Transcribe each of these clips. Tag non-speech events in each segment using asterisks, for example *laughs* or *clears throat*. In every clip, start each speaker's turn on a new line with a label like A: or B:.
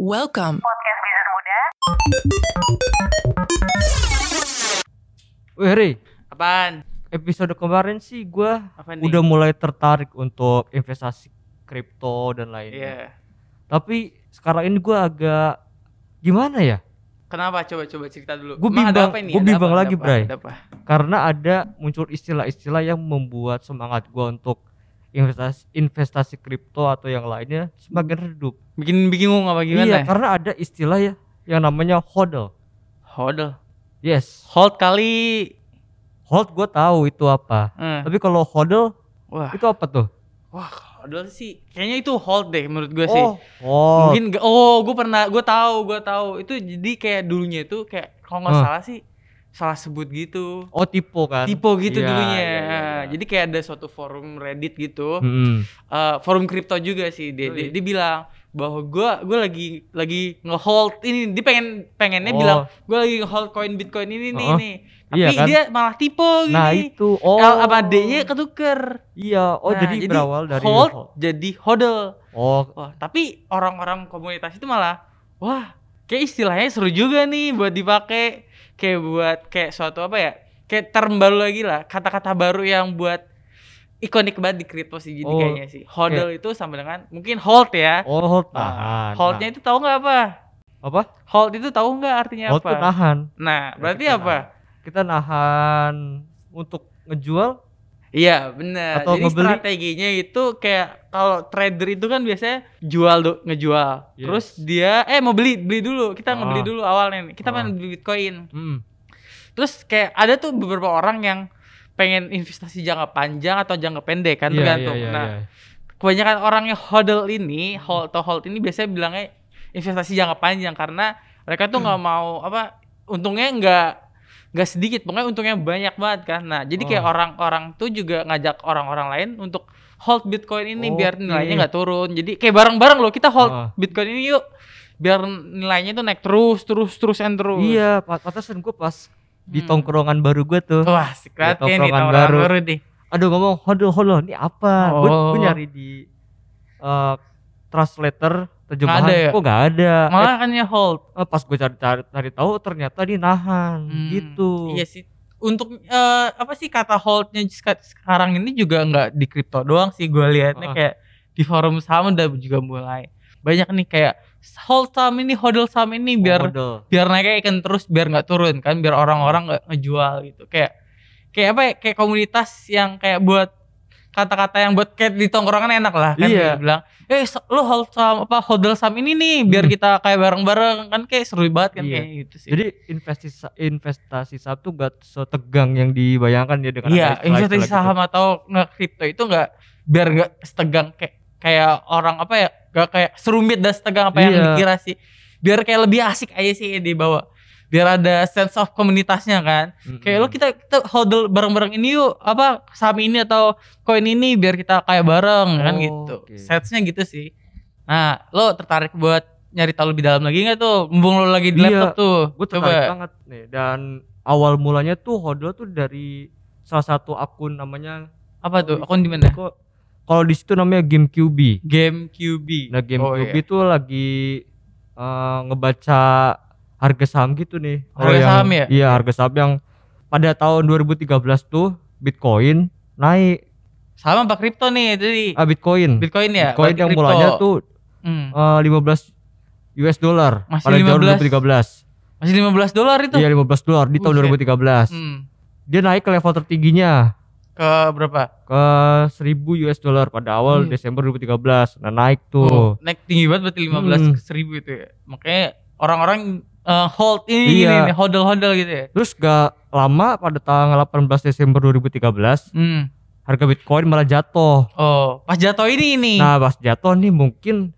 A: Welcome.
B: Podcast Bisnis Muda.
C: Wih Ri,
D: Apaan?
C: episode kemarin sih
D: nih?
C: udah mulai tertarik untuk investasi kripto dan
D: Iya.
C: lainnya. Tapi sekarang ini gua agak gimana ya?
D: Kenapa? Coba coba cerita dulu. Ada
C: bimbang-
D: apa ini?
C: gua
D: Ada
C: bimbang
D: apa?
C: lagi,
D: Ada apa?
C: Bray.
D: Ada apa?
C: Karena ada muncul istilah-istilah yang membuat semangat gua untuk investasi investasi kripto atau yang lainnya semakin redup.
D: Bikin bingung apa gimana?
C: Iya, karena ada istilah ya yang namanya hodl.
D: Hodl.
C: Yes,
D: Hold kali.
C: hold gua tahu itu apa.
D: Eh.
C: Tapi kalau hodl
D: Wah,
C: itu apa tuh?
D: wah, hodl sih. Kayaknya itu hold deh menurut gue sih.
C: Oh, hold.
D: Mungkin oh, gue pernah, gue tahu, gue tahu. Itu jadi kayak dulunya itu kayak kalau nggak
C: Hah.
D: salah sih salah sebut gitu.
C: Oh tipe kan?
D: Tipe gitu
C: Iya,
D: dulunya.
C: iya, iya, iya.
D: Jadi kayak ada suatu forum Reddit gitu.
C: Mm-mm.
D: eh, forum kripto juga sih dia, dia,
C: Yoi.
D: dia bilang bahwa gua gua lagi lagi ngehold ini dia pengen pengennya
C: Oh.
D: bilang gua lagi ngehold koin bitcoin ini nih
C: Oh.
D: nih tapi
C: Iya kan?
D: dia malah tipe gini
C: Nah itu, oh.
D: L sama D nya ketuker
C: Iya, oh
D: Nah,
C: jadi, berawal dari
D: hold
C: hold.
D: jadi hodl
C: Oh,
D: wah tapi orang-orang komunitas itu malah wah kayak istilahnya seru juga nih buat dipakai kayak buat kayak suatu apa ya kayak term baru lagi lah kata-kata baru yang buat ikonik banget di kripto sih jadi
C: Oh,
D: kayaknya sih hodl itu sama dengan mungkin hold ya
C: oh hold
D: Nah,
C: nahan.
D: holdnya
C: Nah,
D: itu tahu nggak apa
C: apa?
D: hold itu tahu nggak artinya
C: Hold
D: apa
C: tuh nahan.
D: nah berarti
C: kita
D: apa
C: Kita nahan untuk ngejual.
D: Iya benar.
C: Atau
D: Jadi
C: ngebeli?
D: strateginya itu kayak kalau trader itu kan biasanya jual do- ngejual.
C: Yes.
D: Terus dia eh mau beli beli dulu. Kita
C: Ah.
D: ngebeli dulu awalnya nih. Kita
C: Ah.
D: pengen beli Bitcoin.
C: Hmm.
D: Terus kayak ada tuh beberapa orang yang pengen investasi jangka panjang atau jangka pendek kan
C: Iya,
D: tergantung.
C: iya, iya,
D: nah,
C: iya.
D: kebanyakan orang yang hodl ini, hold atau hold ini biasanya bilangnya investasi jangka panjang karena mereka tuh nggak mau apa untungnya nggak nggak sedikit, pokoknya untungnya banyak banget kan. Nah, jadi kayak
C: Oh.
D: orang-orang tuh juga ngajak orang-orang lain untuk hold Bitcoin ini biar
C: Oke.
D: nilainya nggak turun. Jadi kayak bareng-bareng loh kita hold
C: Ah.
D: Bitcoin ini yuk biar nilainya tuh naik terus terus terus and terus.
C: Iya, pa- pantesan gue pas di
D: Hmm.
C: tongkrongan baru gue tuh.
D: Wah, asik banget
C: Ya,
D: nih
C: tongkrongan
D: tongkrongan
C: baru.
D: baru nih.
C: Aduh ngomong hodl hodl ini apa? Gue
D: Oh.
C: nyari di eh, translator terjemahan.
D: Ada ya?
C: Kok nggak ada?
D: Malah kan ya hold.
C: Eh, pas gue cari, cari cari tahu ternyata dia nahan
D: Hmm,
C: gitu.
D: Iya sih. Untuk eh, apa sih kata holdnya seka- sekarang ini juga nggak di kripto doang sih gue lihatnya
C: Ah.
D: kayak di forum saham udah juga mulai banyak nih kayak hold saham ini, hodl saham ini biar
C: Hodl.
D: biar naiknya ikan terus biar nggak turun kan biar orang-orang nggak ngejual gitu kayak kayak apa ya kayak komunitas yang kayak buat kata-kata yang buat kayak di tongkrongan enak lah kan
C: Iya.
D: dia bilang eh lo hold saham apa hodl saham ini nih biar
C: Hmm.
D: kita kayak bareng-bareng kan kayak seru banget kan
C: Iya.
D: kayak gitu sih
C: Jadi investasi investasi saham tuh gak setegang yang dibayangkan ya dengan
D: Iya, investasi
C: gitu.
D: saham atau nge kripto itu enggak biar enggak setegang kayak kayak orang apa ya, enggak kayak serumit dan setegang apa yang
C: Iya.
D: dikira sih. Biar kayak lebih asik aja sih dibawa. Biar ada sense of komunitasnya kan.
C: Mm-mm.
D: Kayak lo kita kita hodl bareng-bareng ini yuk, apa saham ini atau koin ini biar kita kayak bareng kan
C: Oh,
D: gitu.
C: oke.
D: Setsnya gitu sih. Nah, lo tertarik buat nyari tahu lebih dalam lagi nggak tuh? Mumpung lo lagi di
C: Iya,
D: laptop tuh.
C: gue tertarik banget nih dan awal mulanya tuh hodl tuh dari salah satu akun namanya
D: Apa tuh? Akun di mana?
C: kalau di situ namanya Game QB.
D: Game QB.
C: Nah Game
D: Oh,
C: QB
D: iya.
C: tuh lagi eh, ngebaca harga saham gitu nih.
D: Harga
C: yang-
D: saham ya?
C: Iya harga saham yang pada tahun 2013 tuh Bitcoin naik.
D: Sama apa kripto nih tadi?
C: Ah Bitcoin.
D: Bitcoin ya.
C: Bitcoin yang
D: kripto.
C: mulanya tuh
D: Hmm.
C: eh, 15 US dollar
D: Masih
C: pada tahun
D: 15?
C: 2013.
D: masih 15 dolar itu.
C: Iya 15 dolar di tahun
D: Buset.
C: 2013.
D: Hmm.
C: Dia naik ke level tertingginya
D: Ke berapa?
C: ke 1000 US dollar pada awal
D: Hmm.
C: Desember 2013. Nah, naik tuh.
D: Oh, naik tinggi banget berarti 15
C: Hmm.
D: ke 1000 itu ya. Makanya orang-orang eh, hold ini
C: Iya.
D: ini hodl-hodl gitu ya.
C: Terus gak lama pada tanggal 18 Desember 2013
D: Hmm.
C: harga Bitcoin malah jatuh.
D: Oh, pas jatuh ini nih.
C: Nah, pas jatuh nih mungkin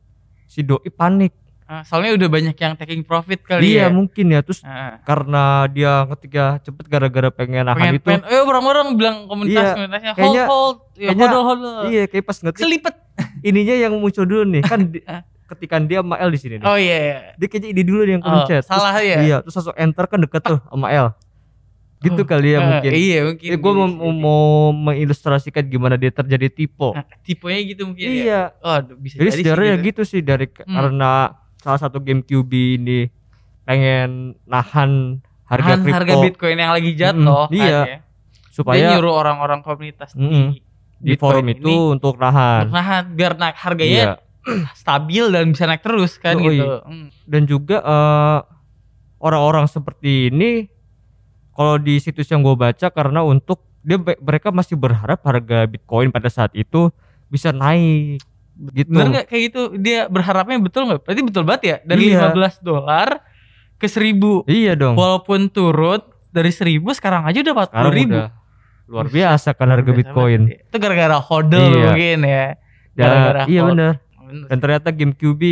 C: si doi panik.
D: Ah, soalnya udah banyak yang taking profit kali
C: iya,
D: ya.
C: mungkin ya. Terus
D: Ah.
C: karena dia ketika cepet gara-gara pengen nahan
D: pengen,
C: itu.
D: pengen, eh orang-orang bilang komunitas
C: Iya,
D: komunitasnya hold
C: kayaknya-
D: hold, ya,
C: kayaknya-
D: hodl hodl.
C: Iya, kayak pas ngetik
D: Selipet.
C: ininya yang muncul dulu nih. Kan di- *laughs* ketika dia sama L di sini nih.
D: Oh iya. iya.
C: Dia kayaknya ini dulu yang
D: Oh,
C: kepencet. Terus-
D: salah ya.
C: Iya, terus langsung enter kan deket tuh sama L. Gitu
D: Oh,
C: kali ya
D: eh,
C: mungkin.
D: Iya mungkin.
C: Ya, gue mau, mau mengilustrasikan gimana dia terjadi tipe.
D: Nah, tipenya gitu mungkin ya.
C: iya.
D: Oh, bisa
C: Jadi
D: sih
C: sebenarnya
D: gitu.
C: gitu sih dari
D: Hmm.
C: karena salah satu game QB ini pengen nahan harga kripto
D: harga Bitcoin yang lagi jatuh
C: Mm, iya.
D: kan ya. Dia
C: supaya
D: nyuruh orang-orang komunitas
C: Mm-mm.
D: di
C: di forum
D: ini
C: itu untuk nahan.
D: nahan biar naik
C: Iya. *clears throat*
D: stabil dan bisa naik terus kan
C: Yoi.
D: gitu. Hmm.
C: Dan juga eh, orang-orang seperti ini kalau di situs yang gue baca karena untuk dia mereka masih berharap harga Bitcoin pada saat itu bisa naik gitu.
D: Bener nggak kayak gitu? Dia berharapnya betul nggak? Berarti betul banget ya dari
C: Iya.
D: 15 dolar ke 1000.
C: Iya dong.
D: Walaupun turun dari 1000 sekarang aja udah 40
C: Sekarang
D: ribu.
C: udah luar biasa kan harga Bitcoin.
D: Itu gara-gara hodl
C: Iya.
D: mungkin ya. Gara-gara
C: iya
D: hold.
C: Bener. Dan ternyata game QB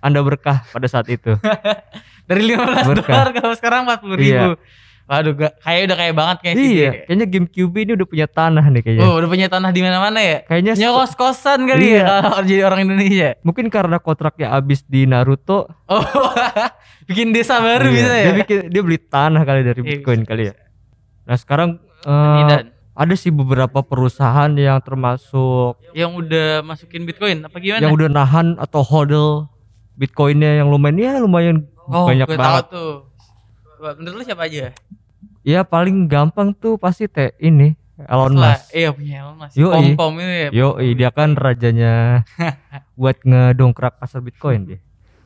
C: Anda berkah pada saat itu. *laughs*
D: Dari 15
C: Berkah.
D: dolar kalau sekarang 40 ribu.
C: Iya.
D: Waduh, gak, kayak udah kayak banget kayak
C: iya,
D: dia.
C: kayaknya game QB ini udah punya tanah nih kayaknya.
D: Oh, udah punya tanah di mana-mana ya?
C: Kayaknya
D: Punya
C: se-
D: kos-kosan kali
C: Iya.
D: ya kalau *laughs* jadi orang Indonesia.
C: mungkin karena kontraknya habis di Naruto,
D: Oh, *laughs* bikin desa baru
C: iya,
D: bisa ya?
C: Dia bikin dia beli tanah kali dari
D: Iya,
C: Bitcoin kali ya. Nah, sekarang
D: Anidan.
C: Ada sih beberapa perusahaan yang termasuk
D: yang udah masukin Bitcoin apa gimana?
C: yang udah nahan atau hodl Bitcoinnya yang lumayan ya lumayan
D: oh,
C: banyak
D: gue tahu
C: banget.
D: tuh. Coba, menurut lu siapa aja?
C: Ya paling gampang tuh pasti teh ini Elon. Musk.
D: Iya punya Elon Musk.
C: Yoi.
D: Pom pom itu ya.
C: Yo, dia kan rajanya *laughs* buat ngedongkrak pasar Bitcoin dia.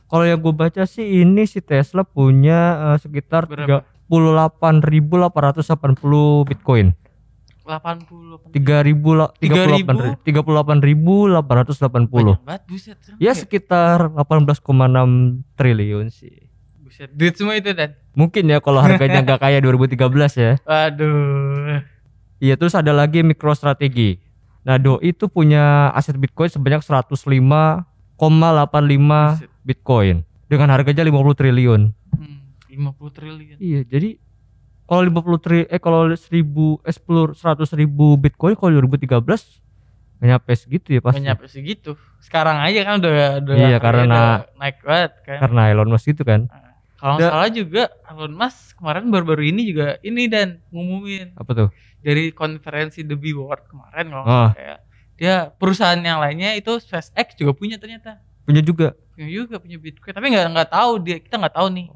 C: Kalau yang gue baca sih ini si Tesla punya eh, sekitar
D: Berapa?
C: 38.880 Bitcoin.
D: 80.
C: 3000 la- 38 38.880.
D: Banyak banget buset. serem
C: Ya sekitar 18,6 triliun sih.
D: Buset. Duit semua itu dan.
C: Mungkin ya kalau harganya nggak kayak 2013 ya. *laughs*
D: Waduh.
C: Iya terus ada lagi MicroStrategy. Nah Doi itu punya aset Bitcoin sebanyak 105,85
D: Buset.
C: Bitcoin dengan harganya 50 triliun.
D: Hmm, 50 triliun.
C: Iya jadi kalau 50 tri eh kalau 1000 eh 10 100 ribu Bitcoin kalau 2013 nggak nyampe segitu ya pasti.
D: Nggak nyampe segitu. Sekarang aja kan udah udah
C: Iya,
D: udah
C: karena-
D: naik banget kan.
C: Karena Elon Musk itu kan.
D: Kalau nggak salah juga Elon Musk kemarin baru-baru ini juga ini dan ngumumin
C: Apa tuh?
D: dari konferensi The B World kemarin kalau ya. Dia perusahaan yang lainnya itu SpaceX juga punya ternyata.
C: Punya juga.
D: Punya juga punya Bitcoin tapi nggak nggak tahu dia kita nggak tahu nih.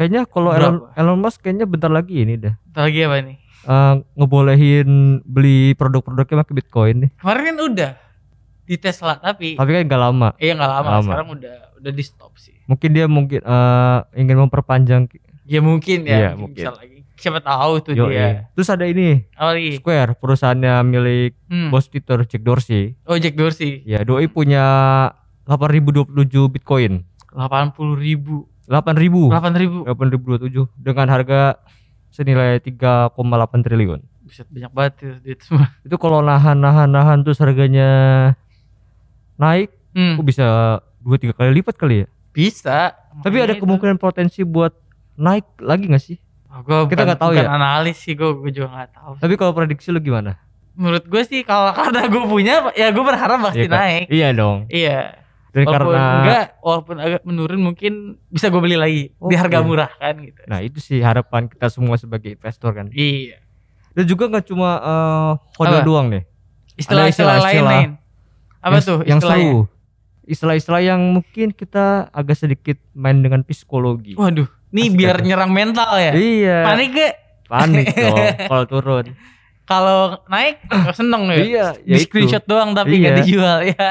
C: Kayaknya kalau Elon? Elon Musk kayaknya bentar lagi ini dah.
D: Bentar lagi apa nih?
C: Eh, ngebolehin beli produk-produknya pakai Bitcoin nih.
D: Kemarin kan udah di Tesla tapi
C: Tapi kan nggak lama.
D: iya nggak lama,
C: Lama.
D: sekarang udah udah di stop sih.
C: Mungkin dia mungkin eh, ingin memperpanjang
D: Ya mungkin ya,
C: Iya,
D: mungkin bisa lagi. Siapa tahu tuh
C: Yoi.
D: dia.
C: Terus ada ini
D: Apa lagi?
C: Square perusahaannya milik
D: Hmm.
C: bos Twitter Jack Dorsey.
D: Oh Jack Dorsey.
C: Ya, doi punya 8027 Bitcoin.
D: 80 ribu.
C: 8000.
D: 8 ribu.
C: 8027 dengan harga senilai 3,8 triliun.
D: Buset banyak banget tuh duit semua. *laughs*
C: Itu kalau nahan-nahan-nahan terus harganya naik,
D: Hmm.
C: kok bisa 2 3 kali lipat kali ya.
D: Bisa.
C: Tapi ada
D: itu.
C: kemungkinan potensi buat naik lagi nggak sih?
D: Oh, gua
C: Kita nggak tahu
D: bukan
C: ya.
D: analis sih gue, gue juga nggak tahu.
C: Tapi kalau prediksi lu gimana?
D: Menurut gue sih kalau *laughs* karena gue punya, ya gue berharap pasti
C: Iya kan?
D: naik.
C: Iya dong.
D: Iya.
C: Dan
D: walaupun
C: karena
D: enggak, walaupun agak menurun mungkin bisa gue beli lagi di
C: Oke.
D: harga murah kan gitu.
C: Nah itu sih harapan kita semua sebagai investor kan.
D: Iya.
C: Dan juga nggak cuma eh, hodl
D: Apa?
C: doang nih.
D: Istilah-istilah lain lain. Apa
C: yang,
D: tuh
C: Yang seru. Istilah-istilah yang mungkin kita agak sedikit main dengan psikologi.
D: Waduh, nih
C: Asik
D: biar
C: kan?
D: nyerang mental ya.
C: Iya.
D: Panik gak?
C: Panik *laughs* dong kalau turun.
D: Kalau naik seneng ya.
C: Iya,
D: Di
C: ya itu.
D: screenshot doang tapi
C: Iya.
D: dijual ya.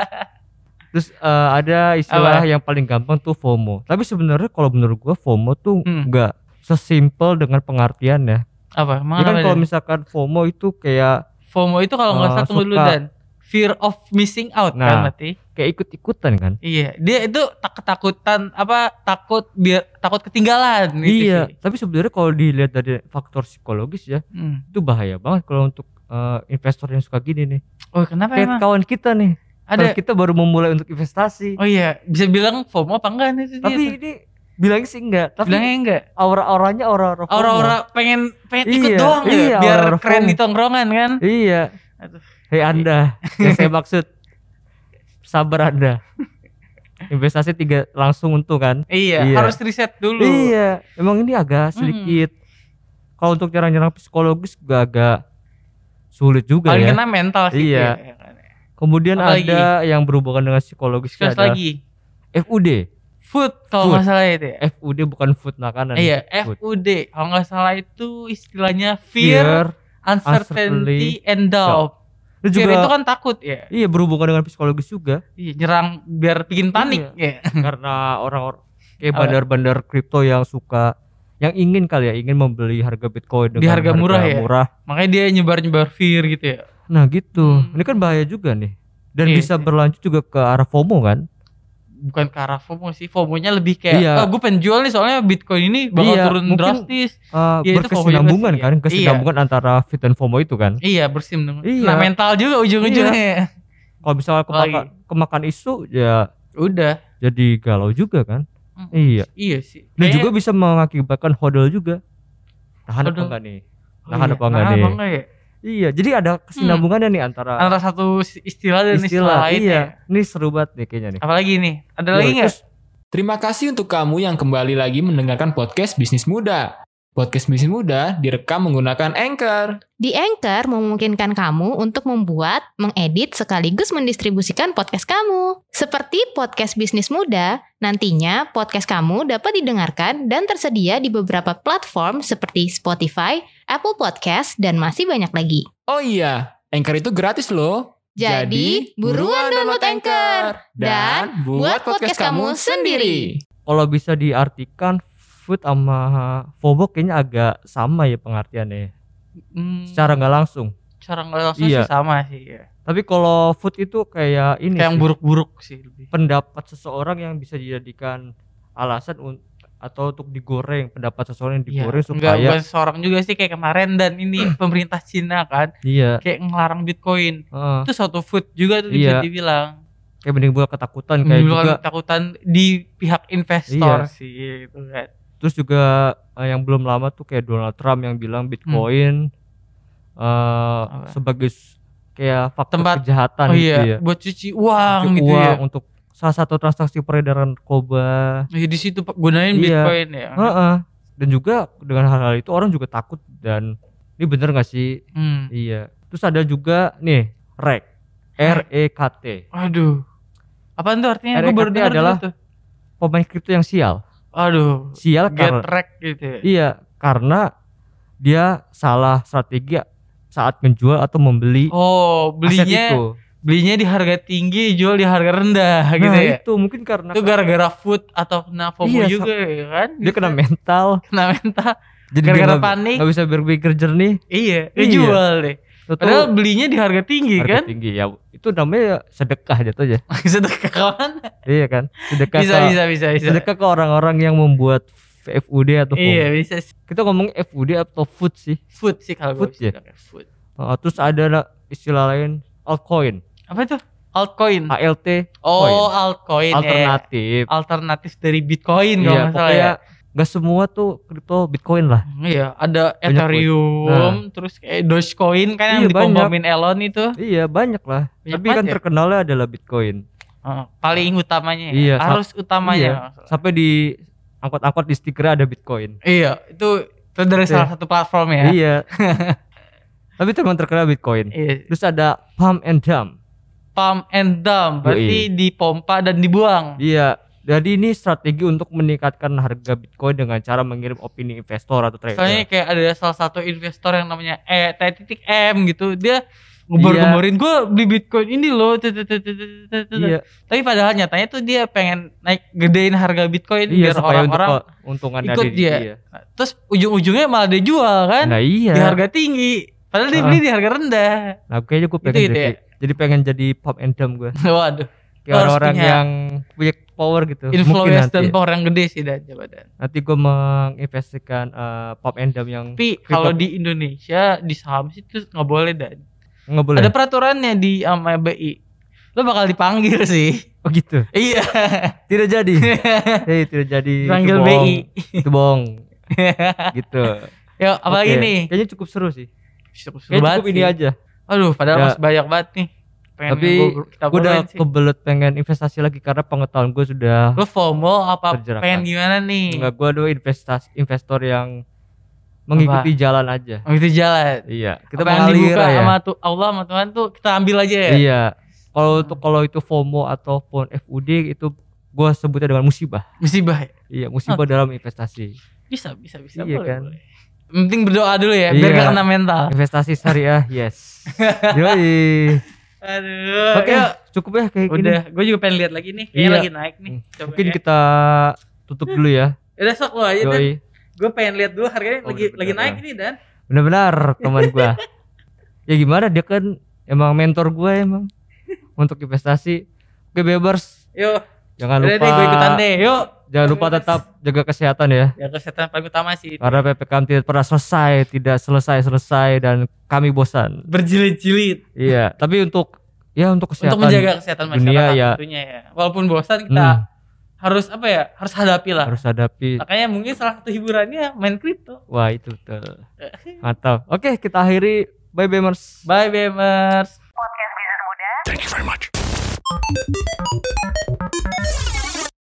C: Terus eh, ada istilah
D: Apa?
C: yang paling gampang tuh FOMO. Tapi sebenarnya kalau menurut gua FOMO tuh
D: Hmm.
C: nggak sesimpel dengan pengertiannya.
D: Apa?
C: Ya
D: Mana
C: kan kalau misalkan FOMO itu kayak
D: FOMO itu kalau nggak salah tunggu dulu dan fear of missing out kan
C: Nah.
D: berarti.
C: kayak ikut-ikutan kan.
D: Iya, dia itu tak ketakutan apa takut biar takut ketinggalan gitu
C: iya,
D: sih.
C: tapi sebenarnya kalau dilihat dari faktor psikologis ya,
D: Hmm.
C: itu bahaya banget kalau untuk eh, investor yang suka gini nih.
D: Oh, kenapa
C: Kayak
D: emang?
C: kawan kita nih.
D: Ada
C: Kalau kita baru memulai untuk investasi.
D: Oh iya, bisa bilang FOMO apa enggak nih
C: tapi ini bilangnya sih enggak. Tapi
D: bilangnya enggak.
C: aura-auranya aura-aura FOMO.
D: Aura-aura pengen pengen ikut
C: Iya,
D: doang ya
C: iya,
D: biar
C: aura-aura
D: keren
C: FOMO.
D: di tongkrongan kan.
C: Iya.
D: Aduh.
C: Hei Anda, *laughs* yang saya maksud sabar Anda. Investasi tiga langsung untung kan?
D: Iya,
C: Iya.
D: harus riset dulu.
C: Iya, emang ini agak sedikit. Kalau untuk nyerang-nyerang psikologis juga agak sulit juga
D: Paling
C: ya.
D: kena mental sih.
C: Iya.
D: dia.
C: Kemudian
D: Apa lagi?
C: ada yang berhubungan dengan psikologis
D: Discuss
C: ada
D: lagi.
C: FUD,
D: Food kalau nggak salah itu ya.
C: FUD bukan food makanan.
D: Iya,
C: Food.
D: FUD. Kalau nggak salah itu istilahnya fear, uncertainty, and doubt.
C: Itu
D: Fear
C: juga
D: itu kan takut ya.
C: iya berhubungan dengan psikologis juga
D: Iya, nyerang biar bikin panik ya. *laughs*
C: karena orang-orang kayak bandar-bandar kripto yang suka yang ingin kali ya ingin membeli harga Bitcoin dengan
D: Di harga murah ya?
C: murah.
D: Makanya dia nyebar-nyebar fear gitu ya.
C: Nah, gitu.
D: Hmm.
C: Ini kan bahaya juga nih. Dan
D: Iya
C: bisa
D: sih.
C: berlanjut juga ke arah FOMO kan?
D: Bukan ke arah FOMO sih. FOMO-nya lebih kayak,
C: Iya.
D: oh gue pengen jual nih soalnya Bitcoin ini bakal
C: Iya,
D: turun
C: mungkin-
D: drastis.
C: Uh,
D: Iya, FOMO
C: berkesinambungan kan?
D: iya.
C: Kesinambungan antara fit dan FOMO itu kan?
D: Iya, bersim dong.
C: Iya.
D: Nah, mental juga ujung-ujungnya.
C: Kalau misalnya kemakan, kemakan isu ya
D: Udah.
C: jadi galau juga kan?
D: Hmm.
C: Iya.
D: Iya sih.
C: Dan
D: Kayaknya-
C: juga bisa mengakibatkan hodl juga. Tahan apa
D: Hodl.
C: enggak nih?
D: Oh
C: Tahan
D: iya,
C: apa enggak nih?
D: apa enggak ya?
C: Iya, jadi ada kesinambungannya nih antara
D: Antara satu istilah dan istilah,
C: istilah.
D: lain
C: Iya,
D: ya.
C: ini seru banget nih kayaknya nih.
D: Apalagi nih? Ada
C: Yo,
D: lagi nggak?
C: terus
A: Terima kasih untuk kamu yang kembali lagi mendengarkan podcast Bisnis Muda. Podcast Bisnis Muda direkam menggunakan Anchor.
B: Di Anchor memungkinkan kamu untuk membuat, mengedit, sekaligus mendistribusikan podcast kamu. Seperti podcast bisnis muda, nantinya podcast kamu dapat didengarkan dan tersedia di beberapa platform seperti Spotify, Apple Podcast, dan masih banyak lagi.
A: Oh iya, Anchor itu gratis loh.
B: Jadi, buruan download Anchor dan buat podcast kamu sendiri.
C: kalau bisa diartikan food sama FOMO kayaknya agak sama ya pengertiannya.
D: Hmm,
C: Secara nggak langsung.
D: cara nggak langsung
C: Iya.
D: sih sama sih ya.
C: Tapi kalau food itu kayak ini
D: Kayak yang buruk-buruk sih lebih.
C: pendapat seseorang yang bisa dijadikan alasan un- atau untuk digoreng pendapat seseorang yang
D: Iya,
C: digoreng
D: enggak
C: supaya
D: bukan seorang juga sih kayak kemarin dan ini *clears throat* pemerintah Cina kan
C: iya
D: kayak ngelarang Bitcoin.
C: heeh,
D: Itu suatu food juga tuh
C: Iya.
D: bisa dibilang.
C: kayak menimbulkan ketakutan kayak
D: Menimbulkan
C: juga
D: ketakutan di pihak investor
C: Iya.
D: sih gitu kan.
C: Terus juga eh, yang belum lama tuh kayak Donald Trump yang bilang Bitcoin eh
D: Hmm. Apa?
C: sebagai kayak faktor
D: Tempat-
C: kejahatan
D: Oh
C: gitu
D: iya,
C: ya
D: buat cuci uang
C: Cuci
D: gitu ya.
C: uang untuk salah satu transaksi peredaran narkoba
D: Ya, di situ Pak, gunain
C: Iya.
D: Bitcoin ya.
C: Heeh. dan juga dengan hal-hal itu orang juga takut dan ini bener gak sih
D: Hmm.
C: iya terus ada juga nih REC R E K T
D: Aduh. Apaan tuh artinya? Gue baru
C: REKT
D: dengar
C: adalah
D: tuh.
C: pemain kripto yang sial
D: Aduh.
C: sial
D: Get
C: karena
D: gitu ya.
C: iya karena dia salah strategi saat menjual atau membeli
D: Oh,
C: aset
D: belinya
C: itu
D: belinya di harga tinggi, jual di harga rendah gitu
C: nah
D: ya.
C: itu mungkin karena
D: Itu gara-gara food atau kena FOMO
C: Iya,
D: juga ya kan?
C: dia kena
D: Bisa.
C: mental *laughs*
D: kena mental.
C: jadi
D: Gara-gara panik.
C: nggak bisa berpikir jernih
D: Iya,
C: Iya.
D: deh. Padahal belinya di harga tinggi
C: harga
D: kan?
C: tinggi ya itu namanya sedekah jatuhnya *laughs*
D: Sedekah ke mana?
C: iya kan sedekah
D: Bisa,
C: ke,
D: bisa, bisa, bisa.
C: sedekah ke orang-orang yang membuat FUD atau
D: Iya, bisa.
C: kita ngomong FUD atau food sih
D: Food sih kalau
C: Food ya?
D: Food.
C: Uh, terus ada la- istilah lain altcoin
D: Apa itu? Altcoin.
C: ALT
D: Oh, altcoin. ya.
C: alternatif
D: Alternatif dari Bitcoin kalau
C: iya
D: nggak salah
C: pokoknya
D: ya.
C: Nggak semua tuh kripto Bitcoin lah
D: Iya, ada
C: Banyak,
D: Ethereum, terus kayak Dogecoin kan yang
C: Iya,
D: dipompomin Elon itu.
C: iya banyak lah
D: Banyak
C: tapi kan
D: ya?
C: terkenalnya adalah Bitcoin
D: Heeh, paling utamanya ya.
C: Iya,
D: harus utamanya.
C: iya. sampai di angkot-angkot di stiker ada Bitcoin
D: Iya, itu itu dari
C: Itu
D: salah satu platform ya.
C: iya *laughs* tapi teman terkenal Bitcoin
D: Iya.
C: terus ada pump and dump
D: Pump and dump, berarti
C: Yoi.
D: dipompa dan dibuang.
C: Iya, jadi ini strategi untuk meningkatkan harga Bitcoin dengan cara mengirim opini investor atau trader.
D: Soalnya kayak ada salah satu investor yang namanya E titik M gitu. Dia ngebar-ngebarin gue beli Bitcoin ini loh. tut, tut, tut, tut, tut, tut, tut."
C: Iya,
D: Tapi padahal nyatanya tuh dia pengen naik gedein harga Bitcoin
C: iya
D: biar orang-orang
C: keuntungannya
D: ikut
C: di-
D: dia.
C: iya.
D: terus ujung-ujungnya malah dia jual kan
C: Nah iya.
D: di harga tinggi. Padahal dia
C: Ah.
D: beli di harga rendah.
C: Nah kayaknya gue pengen
D: Itu ide
C: jadi, jadi pengen jadi pump and dump gue. *laughs*
D: Waduh,
C: Kayak
D: Harus
C: orang
D: punya
C: yang punya power gitu. Mungkin
D: influence
C: nanti.
D: dan power yang gede sih dan jabatan.
C: Nanti gue menginvestasikan eh, pump and dump yang
D: Tapi kalau di Indonesia di saham sih itu nggak boleh dan.
C: nggak boleh.
D: Ada peraturannya di sama BI. Lo bakal dipanggil sih.
C: Oh gitu.
D: iya.
C: Tidak jadi. Hei, *laughs* tidak jadi. Bohong.
D: BI.
C: Itu bohong. *laughs* gitu.
D: Yuk, apalagi
C: Oke,
D: nih?
C: Kayaknya cukup seru sih.
D: Seru
C: Kayaknya cukup ini aja.
D: Aduh, padahal
C: Ya.
D: masih banyak banget nih. Pengen
C: Tapi gue udah
D: sih.
C: kebelet pengen investasi lagi karena pengetahuan gue sudah
D: Lo FOMO apa
C: Terjerat.
D: pengen gimana nih?
C: Enggak gue adalah investasi investor yang mengikuti jalan aja.
D: Itu jalan.
C: Iya, kita
D: Apa yang dibuka
C: ya.
D: sama tuh Allah sama Tuhan tuh kita ambil aja ya.
C: Iya. Kalau untuk kalau itu FOMO ataupun FUD itu gua sebutnya dengan musibah.
D: Musibah. ya?
C: Iya, musibah dalam investasi.
D: Bisa, bisa, bisa.
C: Iya
D: boleh,
C: kan?
D: boleh. Penting berdoa dulu ya, biar
C: Iya.
D: gak kena mental.
C: Investasi syariah, yes. *laughs* Yoi.
D: Aduh.
C: Oke,
D: yuk.
C: cukup ya kayak gini.
D: Udah, gue juga pengen lihat lagi nih. Kayaknya
C: Iya.
D: lagi naik nih. Coba
C: Mungkin
D: ya.
C: kita tutup dulu ya.
D: Udah sok lo aja dan
C: Yoi.
D: gue pengen lihat dulu harganya
C: Oh,
D: lagi
C: bener,
D: lagi naik
C: ya.
D: ini dan.
C: Benar-benar teman gua. *laughs* ya gimana dia kan emang mentor gua emang untuk investasi. Oke, Bebers,
D: Yuk,
C: jangan
D: udah
C: lupa
D: deh gue ikutan deh. Yuk.
C: Jangan lupa tetap jaga kesehatan ya.
D: Ya kesehatan paling utama sih.
C: Karena PPKM tidak pernah selesai, tidak selesai-selesai dan kami bosan.
D: Berjilid-jilid
C: Iya, tapi untuk ya untuk kesehatan
D: untuk menjaga kesehatan
C: dunia
D: masyarakat
C: ya.
D: tentunya ya. Walaupun bosan kita
C: Hmm,
D: harus apa ya? Harus hadapi lah.
C: harus hadapi.
D: Makanya mungkin salah satu hiburannya main kripto.
C: Wah, itu betul. *laughs* Mantap. Oke, kita akhiri. Bye Bemers.
D: Bye Bemers.
E: Thank you very much.